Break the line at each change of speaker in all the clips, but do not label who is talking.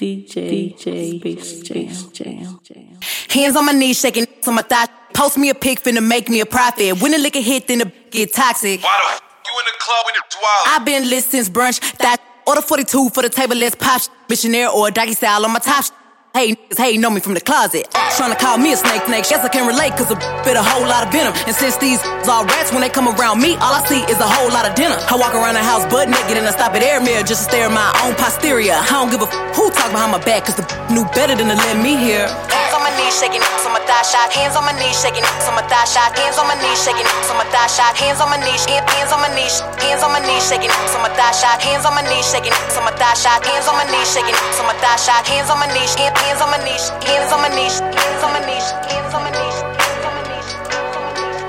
DJ, DJ, Space Jam, Jam, Jam.
Hands on my knees, shaking on my thigh. Post me a pic, finna make me a profit. When the liquor hit, then the get toxic.
Why the f- you in the club when it's wild?
I've been lit since brunch. That order 42 for the table, let's pop. Missionaire or doggy style on my top. Hey, niggas, hey, know me from the closet. Trying to call me a snake, snake. Guess I can relate, cause a bit a whole lot of venom. And since these all rats, when they come around me, all I see is a whole lot of dinner. I walk around the house butt naked and I stop at air mirror just to stare at my own posterior. I don't give a f- who talk behind my back, cause the knew better than to let me hear. Hands on my knees, shaking ass on my thigh shot. Hands on my knees, shaking ass on my thigh shot. Hands on my knees, shaking ass on my thigh shot. Hands on my knees, hands on my knees, hands on my knees, shaking ass on my thigh shot. Hands on my knees, shaking ass on my thigh shot. Hands on my knees, shaking ass on my thigh shot. Hands on my knees, hands on my knees, hands on my knees, hands on my knees, hands on my knees, hands on my knees, hands on my knees.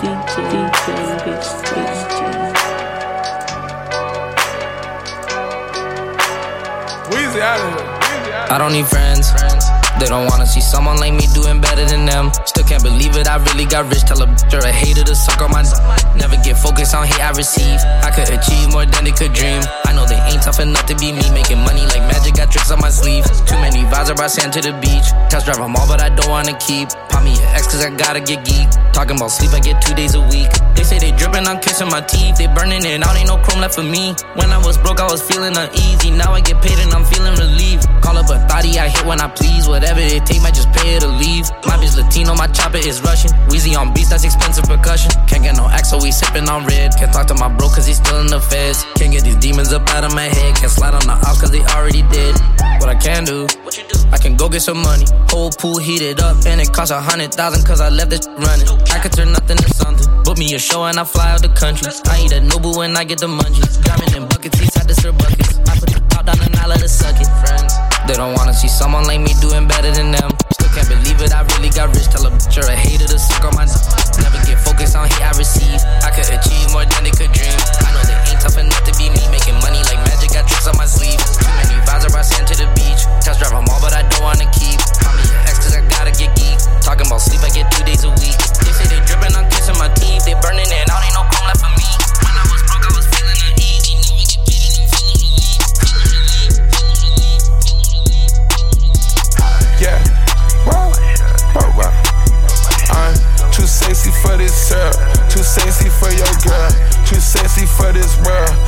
DJ, DJ, Space Jam.
Wheezy out of here.
I don't need friends. They don't wanna see someone like me doing better than them. Still can't believe it, I really got rich. Tell a bitch or a hater to suck on my d- Never get focused on hate I receive. I could achieve more than they could dream. I know they ain't tough enough to be me. Making money like magic, got tricks on my sleeve. Too many vibes, I sand to the beach. Test drive them all, but I don't wanna keep. Pop me X cause I gotta get geek. Talking about sleep, I get two days a week. They say they dripping, I'm kissing my teeth. They burning it out, ain't no chrome left for me. When I was broke, I was feeling uneasy. Now I get paid and I'm feeling relieved. Call up a thotty, I hit when I please. Whatever it take, might just pay her to leave. My bitch Latino, my chopper is Russian. Wheezy on beats, that's expensive percussion. Can't get no axe, so we sipping on red. Can't talk to my bro, cause he's still in the feds. Can't get these demons up out of my head. Can't slide on the ops, cause they already did. What I can do? I can go get some money. Whole pool heated up, and it costs a hundred thousand, cause I left this running. I could turn nothing to something. Book me a show and I fly out the country. I eat a Nobu when I get the munchies. Diamond in buckets, he had to serve buckets. I put the top down and I let it suck it. Friends, they don't wanna see someone like me doing better than them. Still can't believe it, I really got rich. Tell a bitch you're a hater to suck on my d- Never get focused on hate I receive. I could achieve more than they could dream. I know they ain't tough enough to be me. Making money like magic, got tricks on my sleeve. Too many vibes, I sand to the beach. Test drive them all, but I don't wanna keep. About sleep, I get two days a week. They say they I'm kissing my teeth. They burning ain't no chrome left for me. When I was broke, I was feeling feeling.
Yeah. Whoa. Whoa. I'm too sexy for this syrup. Too sexy for your girl. Too sexy for this world.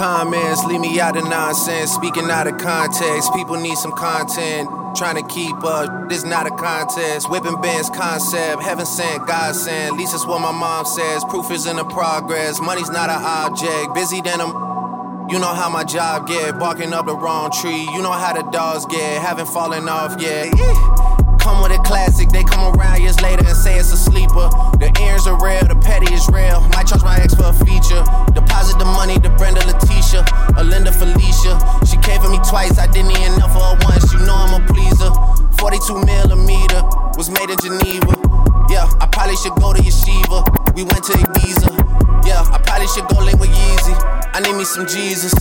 Comments, leave me out of nonsense. Speaking out of context, people need some content. Trying to keep up, this not a contest. Whipping bands concept, heaven sent, God sent. At least it's what my mom says. Proof is in the progress, money's not an object. Busy than a you know how my job get, barking up the wrong tree. You know how the dogs get, haven't fallen off yet. Come with a classic, they come around years later and say it's a sleeper. The ears are real, the petty is real. Might charge my some Jesus.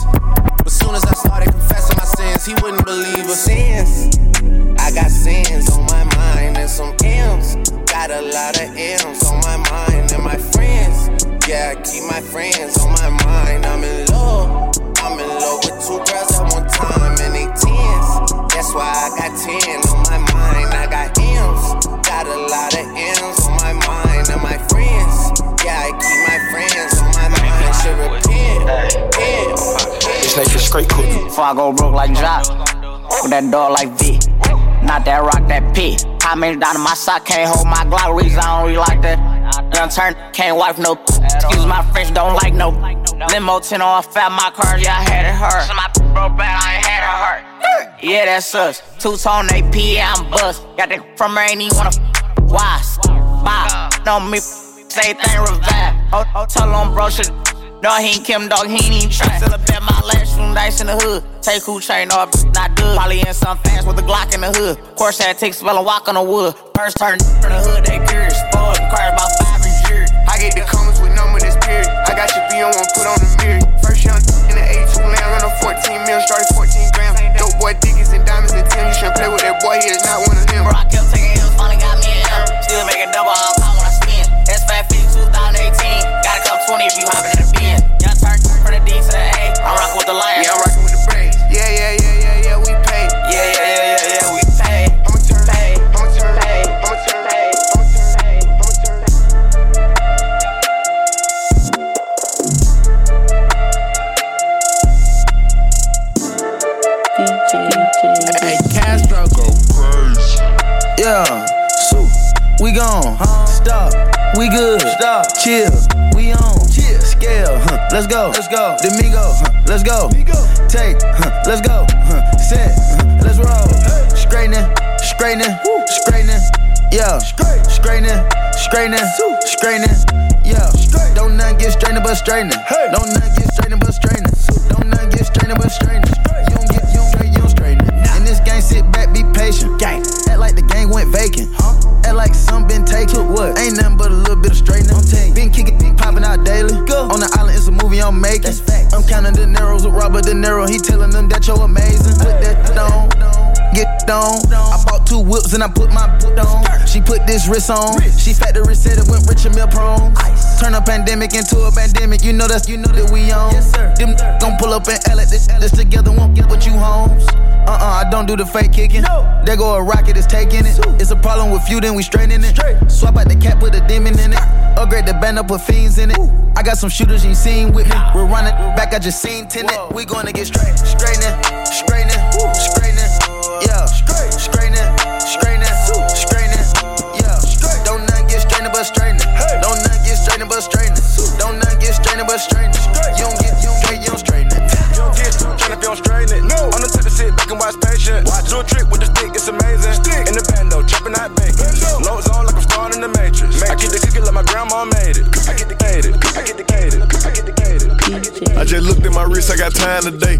I
go broke like Jock. With that dog like V. Not that rock, that P. How many down in my sock can't hold my Glock? Reason I don't really like that. Young turn, can't wipe no. Excuse my French, don't like no. Limo 10 on fat, my car, yeah, I had it hurt. So my broke bad, I ain't had it hurt. Yeah, that's us. Two tone AP, yeah, I'm bust. Got that from her, ain't even wanna. Why? Bye. No, me, say thing revive. Oh, tell on bro, shit. No, he ain't Kim, dog, he ain't even try. Still a bet my last room dice in the hood. Take who chain off, not good. Probably in some fast with a Glock in the hood. Course had take spell and walk on the wood. First turn from the hood, they curious. Spoiled, cars about five and jury.
I get the comments with number this period. I got your B on one, put on the mirror. First young in the A2 land, run a 14 mil, started 14 grams. Dope boy, diggies and diamonds and Tim. You shouldn't play with that boy, he is not one of them.
Bro, I kept taking L's, finally got me an M. Still making double, I'm hot when I spin. S550 2018. Gotta come 20 if you hopping in the the lion.
Yeah, I'm
get straightening. Don't nothing get straightening but straightening. Don't nothing get straightening but straightening. You don't get. You don't straight. You don't straighten it. In this game, sit back, be patient. Gang. Act like the game went vacant. Huh? Act like some been taken. what? Ain't nothing but a little bit of straightening. Been kicking, been popping out daily. Go. On the island, it's a movie I'm making. I'm counting the Neros with Robert De Niro. He telling them that you're amazing. Put that on. Get on. I bought two whips and I put my boot on. She put this wrist on. She factory said it went rich and meal prone. Turn a pandemic into a pandemic. You know that's you know that we on. Yes, sir. Them gon' pull up and L at this, this together won't get what you homes. Uh uh, I don't do the fake kicking. No. There go a rocket, it's taking it. It's a problem with you, then we straightening it. Swap out the cap, put a demon in it. Upgrade the band up, with fiends in it. I got some shooters you seen with me. We're running back, I just seen tenant. We gonna get straight, straightening, straightening, straightening. Yeah, straightening, straightening, straightening. Straightening but straightening. Don't nothing get straightening but straightening. You don't get, you don't get, you don't straighten it.
You don't get trying if you don't straighten it. No. On the tip to sit back and watch patient. Do a trick with the stick, it's amazing. Stick. In the bando, chopping out bacon. Loads on like I'm starring in the Matrix. I get the cookie like my grandma made it. I get the catered. I get the catered. I get the catered.
I just looked at my wrist, I got time today.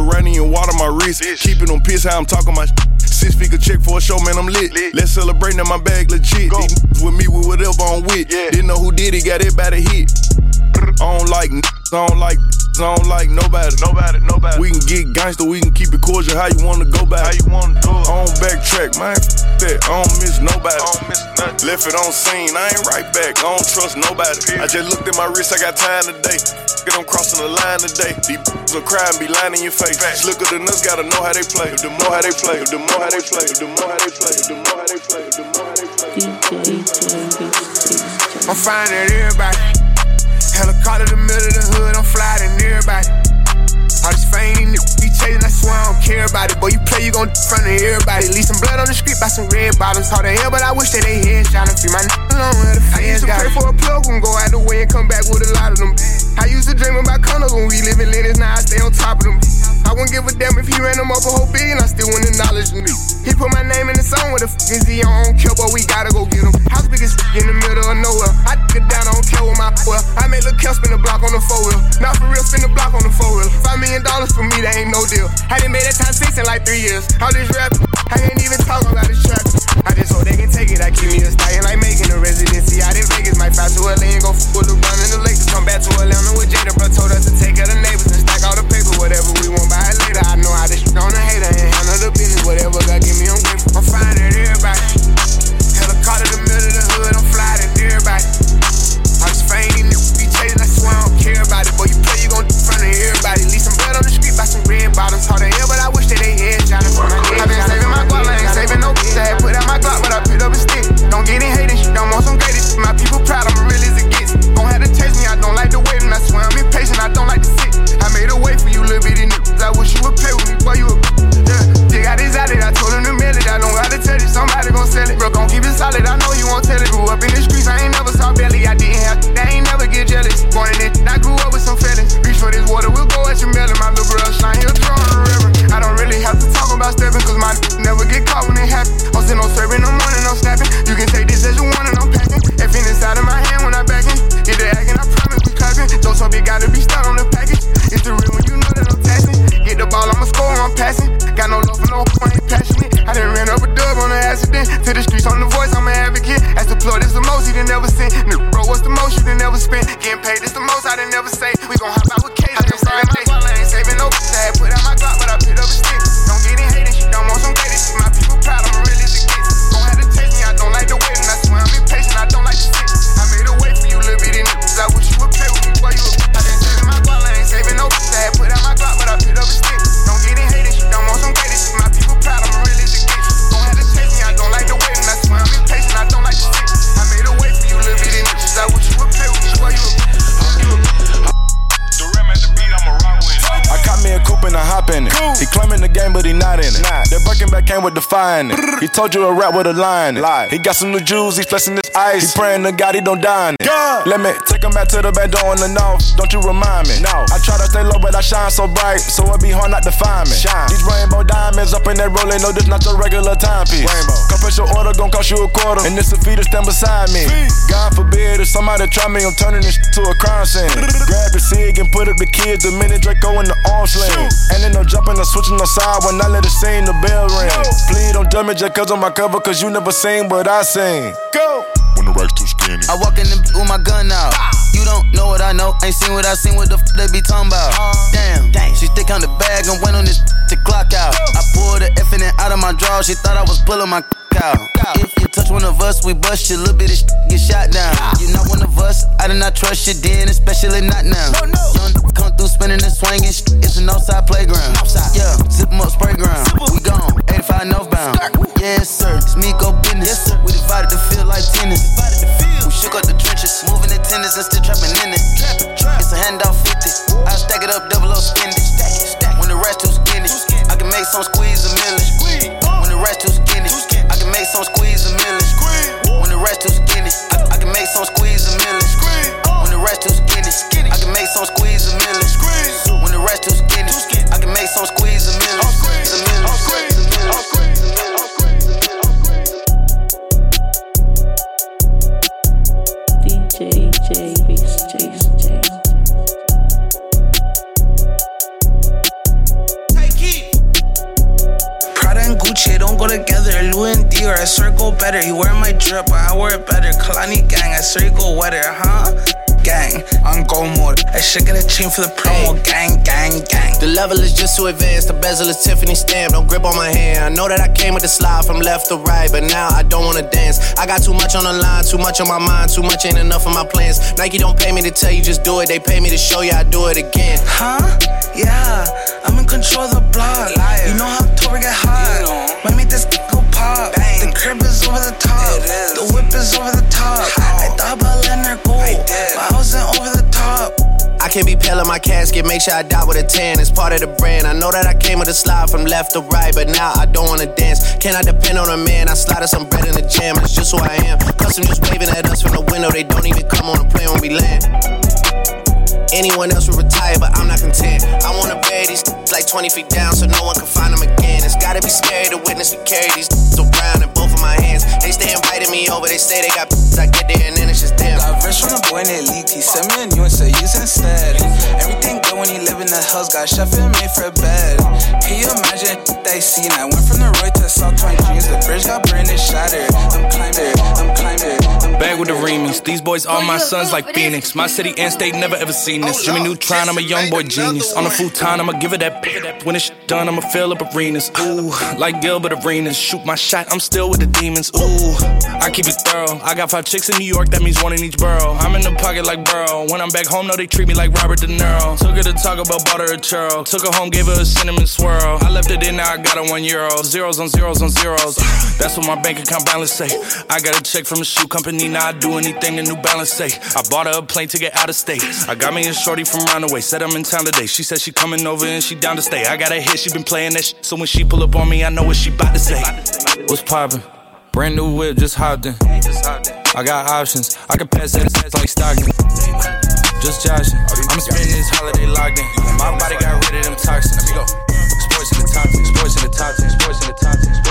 Mediterranean water my wrist. Keeping them pissed how I'm talking my Six figure check for a show, man, I'm lit.
Lit.
Let's celebrate now, my bag legit.
Go.
These with me with whatever I'm with.
Yeah.
Didn't know who did it, got it by the hit. I don't like n- I don't like I don't like nobody.
Nobody, nobody.
We can get gangster, we can keep it cordial. How you wanna go back?
How you wanna do it?
I don't backtrack, man. That. I don't miss nobody.
I don't miss nothing.
Left it on scene, I ain't right back. I don't trust nobody. I just looked at my wrist, I got time today. Get them crossing the line today. These will cry and be lying in your face. Slicker than us, gotta know how they play. The more how they play, the more how they play, the more how they play, the more how they play, the more how they play.
DJ, DJ,
I'm finding everybody. Helicopter in the middle of the hood, I'm flying everybody. All this fame, be chasing, I swear I don't care about it. Boy, you play, you gon' in front of everybody. Leave some blood on the street by some red bottoms. Hard to hell, but I wish that they headshot him. Free my nigga alone where the fans I used to pray for a plug and go out the way and come back with a lot of them. I used to dream about condos when we live in Linus, now I stay on top of them. I wouldn't give a damn if he ran them up a whole billion, I still wouldn't acknowledge me. He put my name in the song, what the f is he on? Kill, but we gotta go get him. House big as in the middle of nowhere. I get down, I don't care with my well. I made Lil' Kel spin the block on the four wheel. Not for real, spin the block on the four wheel. Five million dollars for me, that ain't no deal. Hadn't made that time six in like three years. All this rap, I ain't even talk about this trap. I just hope they can take it. I keep me a stallion like making a residency out in Vegas. That back
came with the it. He told you a rap with a line in. He got some new jewels, he's flexing his ice. He praying to God he don't die it. Let me take him back to the back door in the north. Don't you remind me? No. I try to stay low, but I shine so bright, so it be hard not to find me. Shine. These rainbow diamonds up in that rolling, no, this not your regular timepiece. Rainbow. Compress your order, gon' cost you a quarter, and this a fee to stand beside me. God forbid if somebody try me, I'm turning this to a crime scene. Grab the cig and put up the kids, the minute Draco in the arm sling. And then no jumping or switching no side when I let it sing, the bell ring. Please don't judge me just cause on my cover, cause you never seen what I seen. Go!
When the rack's too skinny.
I walk in the with my gun out. You don't know what I know, ain't seen what I seen, what the f they be talking about. Damn, she stick on the bag and went on this to clock out. I pulled the F in it out of my draw, she thought I was pulling my out. If you touch one of us, we bust you, little bit of get shot down. You're not one of us, I do not trust you then, especially not now. Young come through spinning and swinging, it's an outside playground.
Better. He wear my drip, but I wear it better. Kalani gang, I swear he go wetter, huh? Gang, on go mode. I should get a chain for the promo. Gang, gang, gang.
The level is just too advanced. The bezel is Tiffany stamp. Don't grip on my hand. I know that I came with the slide from left to right, but now I don't wanna dance. I got too much on the line, too much on my mind, too much ain't enough of my plans. Nike don't pay me to tell you just do it. They pay me to show you I do it again.
Huh? Yeah, I'm in control of the block. You know how October get hot. The crib is over the top. The whip is over the top. I thought about letting her go, but I wasn't over the top.
I can't be pale in my casket, make sure I die with a tan. It's part of the brand. I know that I came with a slide from left to right, but now I don't wanna dance. Can I depend on a man? I slide some bread in the jam, it's just who I am. Custom just waving at us from the window, they don't even come on the plane when we land.
Anyone else would retire, but I'm not content. I wanna bury these like 20 feet down so no one can find them again. It's gotta be scary to witness me carry these around in both of my hands. They stay inviting me over, they say they got I get there and then it's just them.
Got rich from the boy named Leak, he sent me a new and said use instead. Everything good when you live in the hills, got chef and made for a bed. Can you imagine they see? I went from the Roy to South Twin Dreams, the bridge got burned and shattered. I'm climbing,
Back with the remix. These boys are my sons like Phoenix. My city and state never ever seen this. Jimmy Neutron, I'm a young boy genius. On a futon, I'ma give it that. When it's done, I'ma fill up arenas. Ooh, like Gilbert Arenas. Shoot my shot, I'm still with the demons. Ooh, I keep it thorough. I got five chicks in New York, that means one in each borough. I'm in the pocket like Burrow. When I'm back home, no, they treat me like Robert De Niro. Took her to talk about her a churro. Took her home, gave her a cinnamon swirl. I left it in, now I got her one euro. Zeros on zeros on zeros. That's what my bank account balance say. I got a check from a shoe company, now I do anything the New Balance say. I bought her a plane to get out of state. I got me a shorty from Roundaway, said I'm in town today. She said she coming over and she down to stay. I got a hit, she been playing that shit. So when she pull up on me, I know what she bout to say. What's poppin'? Brand new whip, just hopped in. I got options, I can pass that like Stockton. Just joshing, I'm spending this holiday locked in. My body got rid of them toxins. Sports in the 10, sports in the 10, sports in the top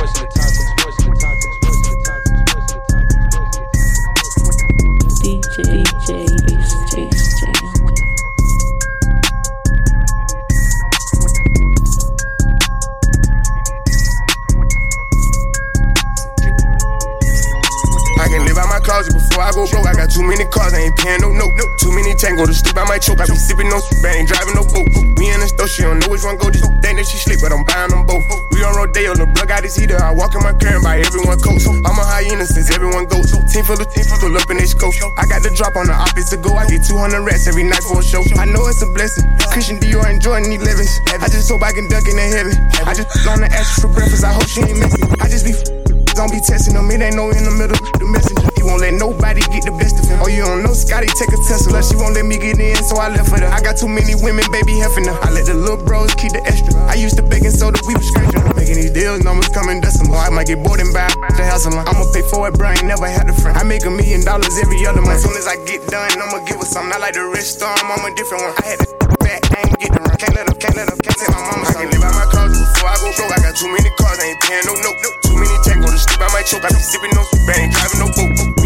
before I go broke. I got too many cars, I ain't paying no note. Too many tango to sleep, I might choke. I be sipping no soup, I ain't driving no boat. Me and the store, she don't know which one go. Just think that she sleep, but I'm buying them both. We on Rodeo, On the plug got his heater. I walk in my car and buy everyone coats. I'm a hyena since everyone goes. Team full of team full up in they scope. I got the drop on the office to go. I get 200 rats every night for a show. I know it's a blessing. Christian Dior and Jordan 11s. I just hope I can duck in the heaven. I just on the ashes for breakfast. I hope she ain't missing. I just be. Don't be testing them, it ain't no Scotty take a Tesla. She won't let me get in, so I left her. I got too many women, baby, heffing her. I let the little bros keep the extra. I used to baking soda, we was scraping. Making these deals, numbers coming decimal. I might get bored and buy the house. I'ma pay for it, bro. I ain't never had a friend. I make a million dollars every other month. As soon as I get done, I'ma give her something. I like the rich storm, I'm a different one. I had to back, I ain't get the run. Can't let her, can't let her, can't tell my mama. I can live out my cars before I go broke. I got too many cars, I ain't paying no note. Too many tango to sleep, I might choke. I be sipping no soup, I ain't driving no boat.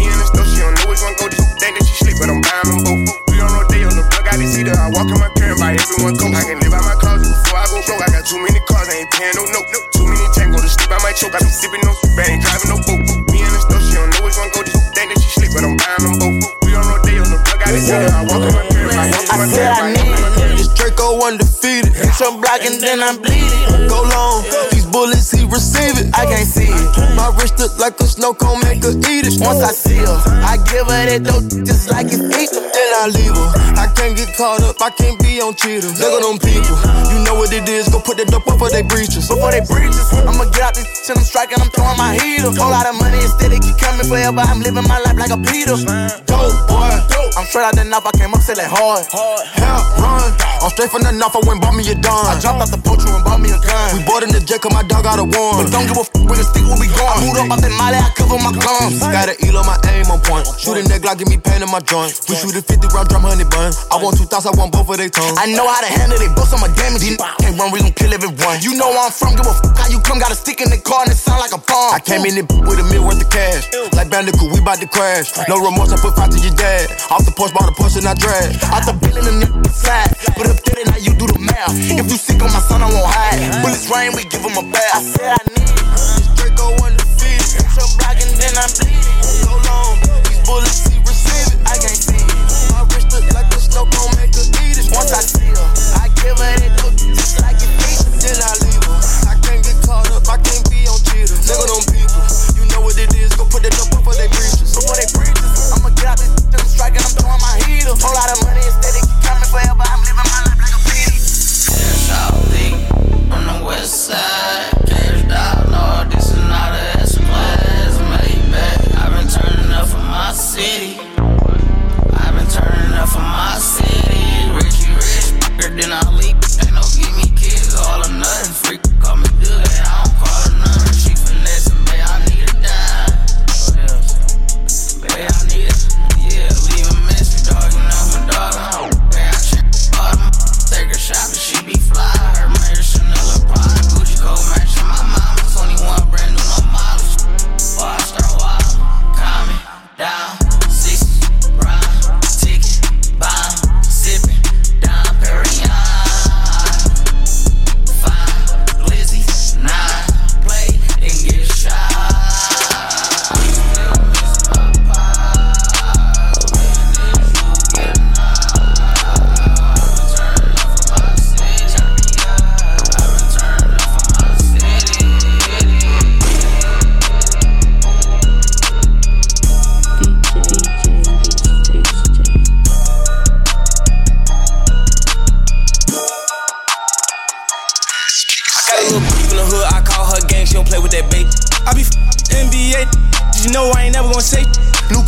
But I'm buying. We on Rodeo, the plug got his heater. I walk in my car and buy everyone coat. I can live out my cars before I go broke. I got too many cars, I ain't paying no note. Too many tango to sleep, I might choke. I be sipping no soup, I ain't driving no boat. Me and the store, she don't know which one go. Just think that she sleep, but I'm buying them both. We on Rodeo, the plug got his heater. I walk in my car and buy everyone
I said I need it. This Draco undefeated. Hit some block and then I'm bleeding. Go long. Bullets, he receive it. I can't see it. My wrist look like a snow cone, make her eat it. Once I see her, I give her that dope just like it's eat. Then I leave her. I can't get caught up, I can't be on cheaters. Look at them people. You know what it is, go put that dope up before they breaches. Before they breaches, I'ma get out this shit, I'm striking, I'm throwing my heater. Whole lot of money instead, it keep coming forever. I'm living my life like a Peter. Dope, boy. I'm straight out the knife, I came up selling hard. Hell, run. I'm straight from the knife, I went bought me a dime. I dropped out the poacher and bought me a gun. We bought in the jet, cause my dog got a one. But don't give a f when the stick will be gone. I moved up out that molly, I cover my gums. Got an eel on my aim on point. Shooting that Glock, give me pain in my joint. We shoot a 50 round drum, honey bun. I want two thoughts, I want both of they tongues. I know how to handle they it, bust on my damage. These Can't run, we gon' kill everyone. You know where I'm from, give a f how you come. Got a stick in the car and it sound like a bomb. I came in it with a meal worth of cash. Like Bandicoot, we bout to crash. No remorse, I put five to your dad. Off the porch, bought a push and I drag. Out the building the slide. Put up there, now you do. If you sick on my son, I won't hide. Bullets rain, we give him a bath. I said I need it. Draco undefeated. Hit some block and then I'm bleeding.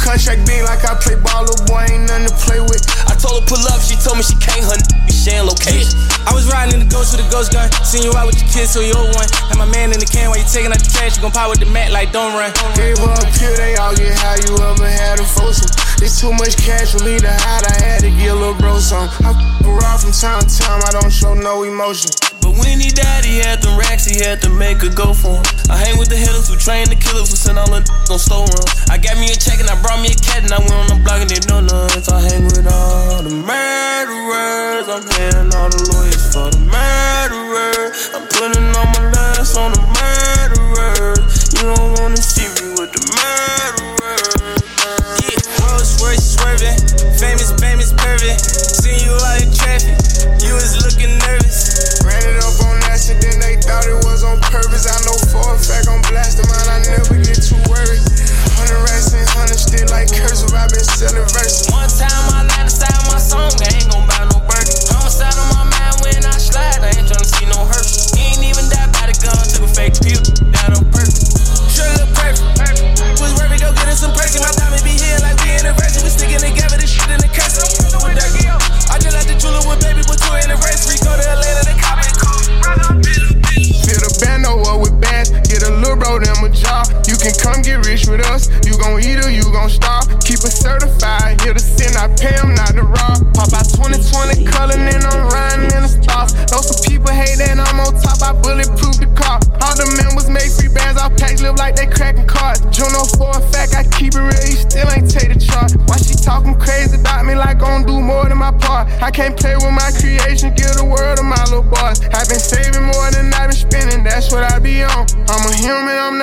Contract being like I play ball, little boy ain't nothing to play with.
I told her pull up, she told me she can't hunt. We sharing location. I was riding in the ghost with a ghost gun. Seen you out with your kids, so you old one. Had my man in the can while you taking out the trash. You gon' pop with the mat like don't run.
Gave up here, they all get how you ever had a foursome. It's too much cash for me to hide. I had to get a little bro some. I around from time to time. I don't show no emotion.
But when he died, he had them racks, he had to make a go for him. I hang with the hitters who train the killers who send all the on store run. I got me a check and I brought me a cat and I went on the block and they know nuts. I hang with all the murderers. I'm paying all the lawyers for the murderers. I'm putting all my last on the murderers. You don't wanna see me with the murderers. Rolls swerving, famous, famous, pervy. Seen you out in traffic, you was looking nervous.
Ran it up on accident, they thought it was on purpose. I know for a fact I'm blasting mine, I never get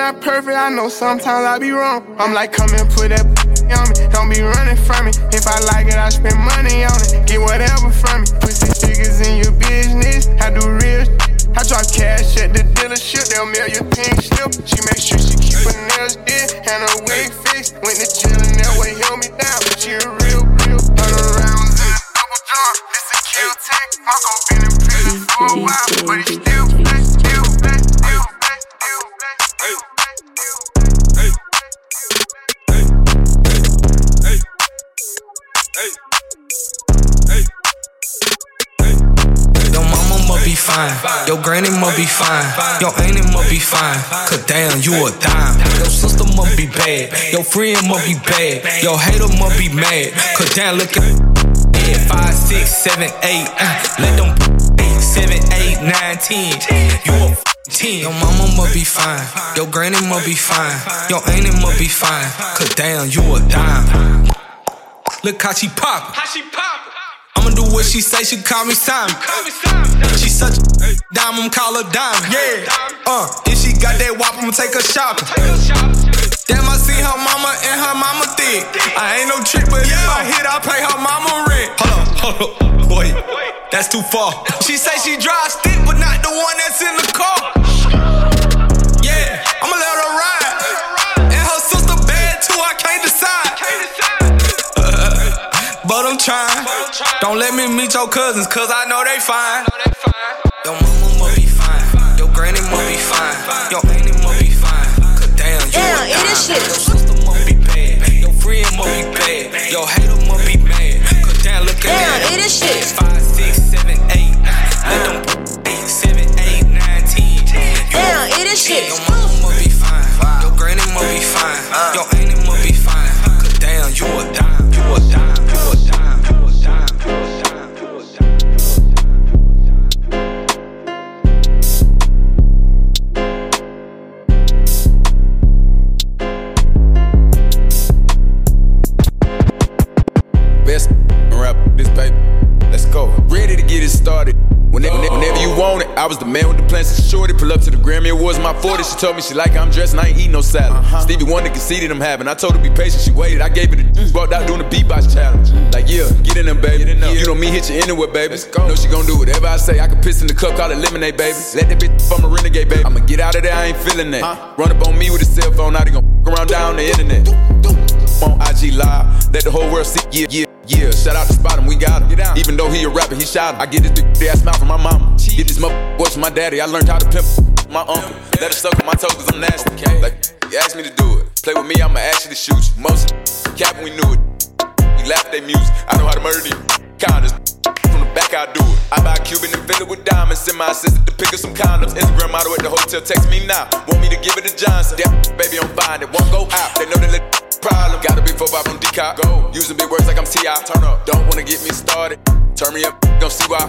not perfect, I know sometimes I be wrong. I'm like, come and put that on me, don't be running from me. If I like it, I spend money on it, get whatever from me. Pussy figures in your business, I do real I drop cash at the dealership, they'll mail you pink slip. She make sure she keep her nails did and her wig fixed. Went to jail and that way held me down. She a real, real. Hundred rounds in double jar. This a kill tech. Marco been in prison for a while, but he still black, still black, still black, still black,
Your mama must be fine. Your granny must be fine. Your auntie must be fine. Cause damn, you a dime. Your sister must be bad. Your friend must be bad. Your hater must be mad. Cause damn, look at yeah, five, six, seven, eight. Uh, let them eight, seven, eight, nine, ten. You a ten. Your mama must be fine. Your granny must be fine. Your auntie must be fine. Cause damn, you a dime. Look how she poppin'. How she poppin'? I'ma do what she say, she call me Simon. She such a dime, I'm call her diamond. Yeah. Uh, if she got that wop, I'ma take her shopping. Damn, I see her mama and her mama thick. I ain't no trick, but if I hit, I pay her mama rent. Hold up, hold up, boy, that's too far. She say she drive stick, but not the one that's in the car. But I'm trying. Don't let me meet your cousins, cause I know they fine. Your mama must be fine. Your granny must be fine. Your auntie must be fine. Cause damn, you
Damn,
a dime. Your sister must be bad. Your friend must be bad. Your
told me she like how I'm dressed and I ain't eat no salad. Stevie Wonder conceded I'm having. I told her be patient, she waited. I gave it a walked out doing the beatbox challenge. Like, yeah, get in there, baby. You know me, hit you anywhere, baby. Know she gon' do whatever I say. I can piss in the cup, call it lemonade, baby. Let that bitch from a renegade, baby. I'ma get out of there, I ain't feeling that. Run up on me with a cell phone, now they gon' around down the internet. On IG Live, let the whole world see, yeah, yeah. Yeah, shout out to Spot him, we got him. Even though he a rapper, he shot him. I get this big ass mouth from my mama. Get this mother voice from my daddy. I learned how to pimp my uncle. Let her suck on my toe cause I'm nasty. Like, he asked me to do it.
Play with me, I'ma actually shoot you. Most cap, we knew it. We laugh at music. I know how to murder these counters. From the back, I do it. I buy a Cuban and fill it with diamonds. Send my assistant to pick up some condoms. Instagram model at the hotel, text me now. Want me to give it to Johnson. Damn, baby, I'm fine. It won't go out. They know that problem. Gotta be four five Decop. Go. Using big words like I'm T.I. Turn up. Don't wanna get me started. Turn me up, Don't see why.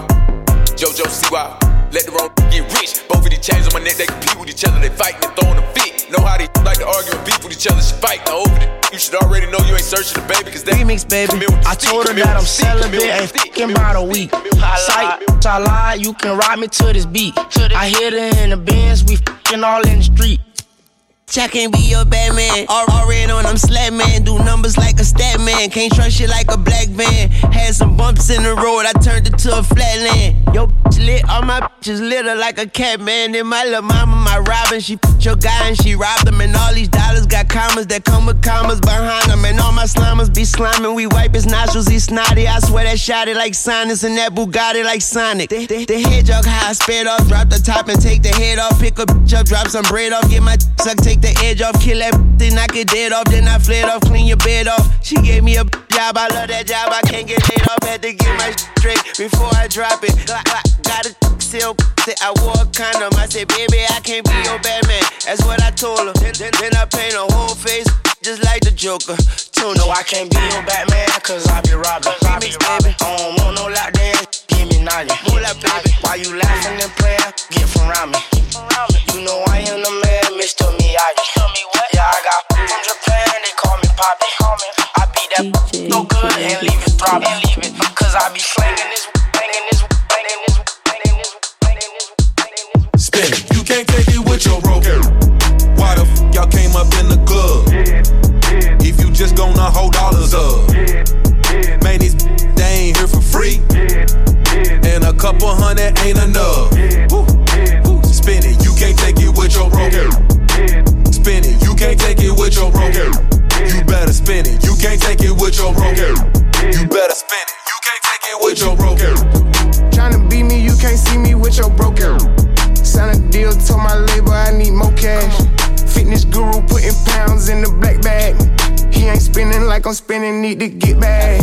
JoJo, see why. Let the wrong get rich. Both of these chains on my neck, they compete with each other. They fighting and throwing a fit. Know how they like to argue and beef with each other. She fight. Now over the you should already know you ain't searching the baby, cause they
remix, baby. I told her that I'm celibate and fucking about a week. Sight, I lie, you can ride me to this beat. I hit her in the bins, we fucking all in the street.
I can't be your Batman. Already on I'm slap man. Do numbers like a stat man. Can't trust you like a black van. Had some bumps in the road, I turned it to a flatland. Yo, bitch lit, all my bitches litter like a cat man. Then my little mama, my Robin, she your guy and she robbed him. And all these dollars got commas that come with commas behind them. And all my slimers be sliming. We wipe his nostrils, he snotty. I swear that shot it like sinus and that Bugatti like Sonic. The, the, the head high, spit off, drop the top and take the head off. Pick a bitch up, drop some bread off, get my suck, take the edge off, kill that then knock it dead off, then I fled off, clean your bed off. She gave me a job, I love that job, I can't get laid off, had to get my straight before I drop it. Got, got a still, I wore a condom, I said, baby, I can't be your bad man. That's what I told her. Then, then, then I paint a whole face just like the Joker. Tune
no, I can't be your Batman, cause I be robbing. Remix, baby. I don't want no lockdown, give me baby. Why you laughing and playing? Get from around me. You know
need to get back.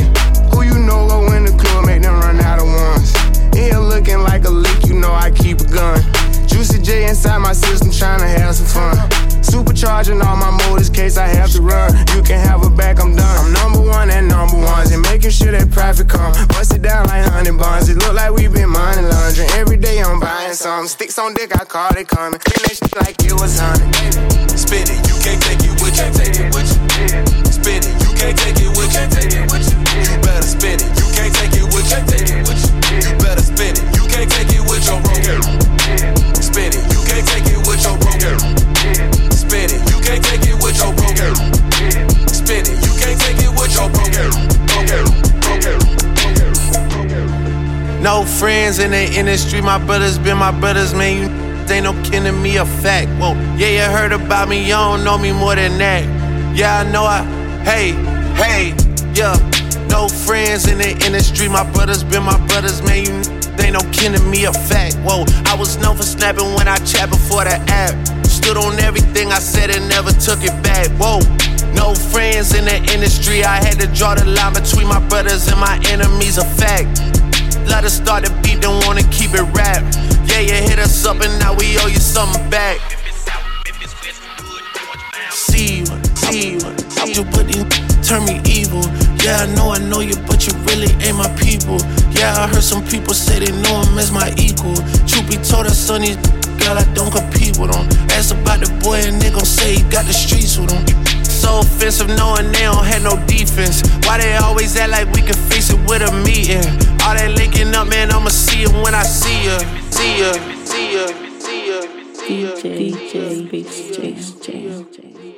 Who you know go in the club, make them run out of ones. Here looking like a leak, you know I keep a gun. Juicy J inside my system, trying to have some fun. Supercharging all my motors, case I have to run. You can have it back, I'm done. I'm number one and number ones, and making sure that profit come. Bust it down like honey buns. It look like we been money laundering. Every day I'm buying some. Sticks on dick, I call it coming. Clean that shit like it was honey.
Spin it, you can't take it with you. Take it with you. Spin it, can't take it with you. You. Better spin it, you can't take it with you. You. Better spin it, you can't take it with your broke. Spin it, you can't take it with your broke. Spin it, you can't take it with your broke. Spin it, you can't take it with your broke.
No friends in the industry, my brothers been my brothers, man. You ain't no to me, a fact. Whoa, yeah, you heard about me, you don't know me more than that. Yeah, I know I, hey, hey, yeah. No friends in the industry, my brothers been my brothers, man. You ain't no kin to me, a fact. Whoa, I was known for snapping when I chat before the app. Stood on everything I said and never took it back. Whoa. No friends in the industry, I had to draw the line between my brothers and my enemies, a fact. Let us start the beat, don't wanna keep it rap. Yeah, you hit us up and now we owe you something back. See see you, you put these turn me evil. Yeah, I know I know you, but you really ain't my people. Yeah, I heard some people say they know him as my equal. Truth be told, that son, these girl, I don't compete with them. Ask about the boy and they gon' say he got the streets with him. So offensive knowing they don't have no defense. Why they always act like we can face it with a meeting? All that linking up, man, I'ma see it when I see ya. See ya, see ya, you see ya, see ya.
DJ, DJ, Jam, Jam.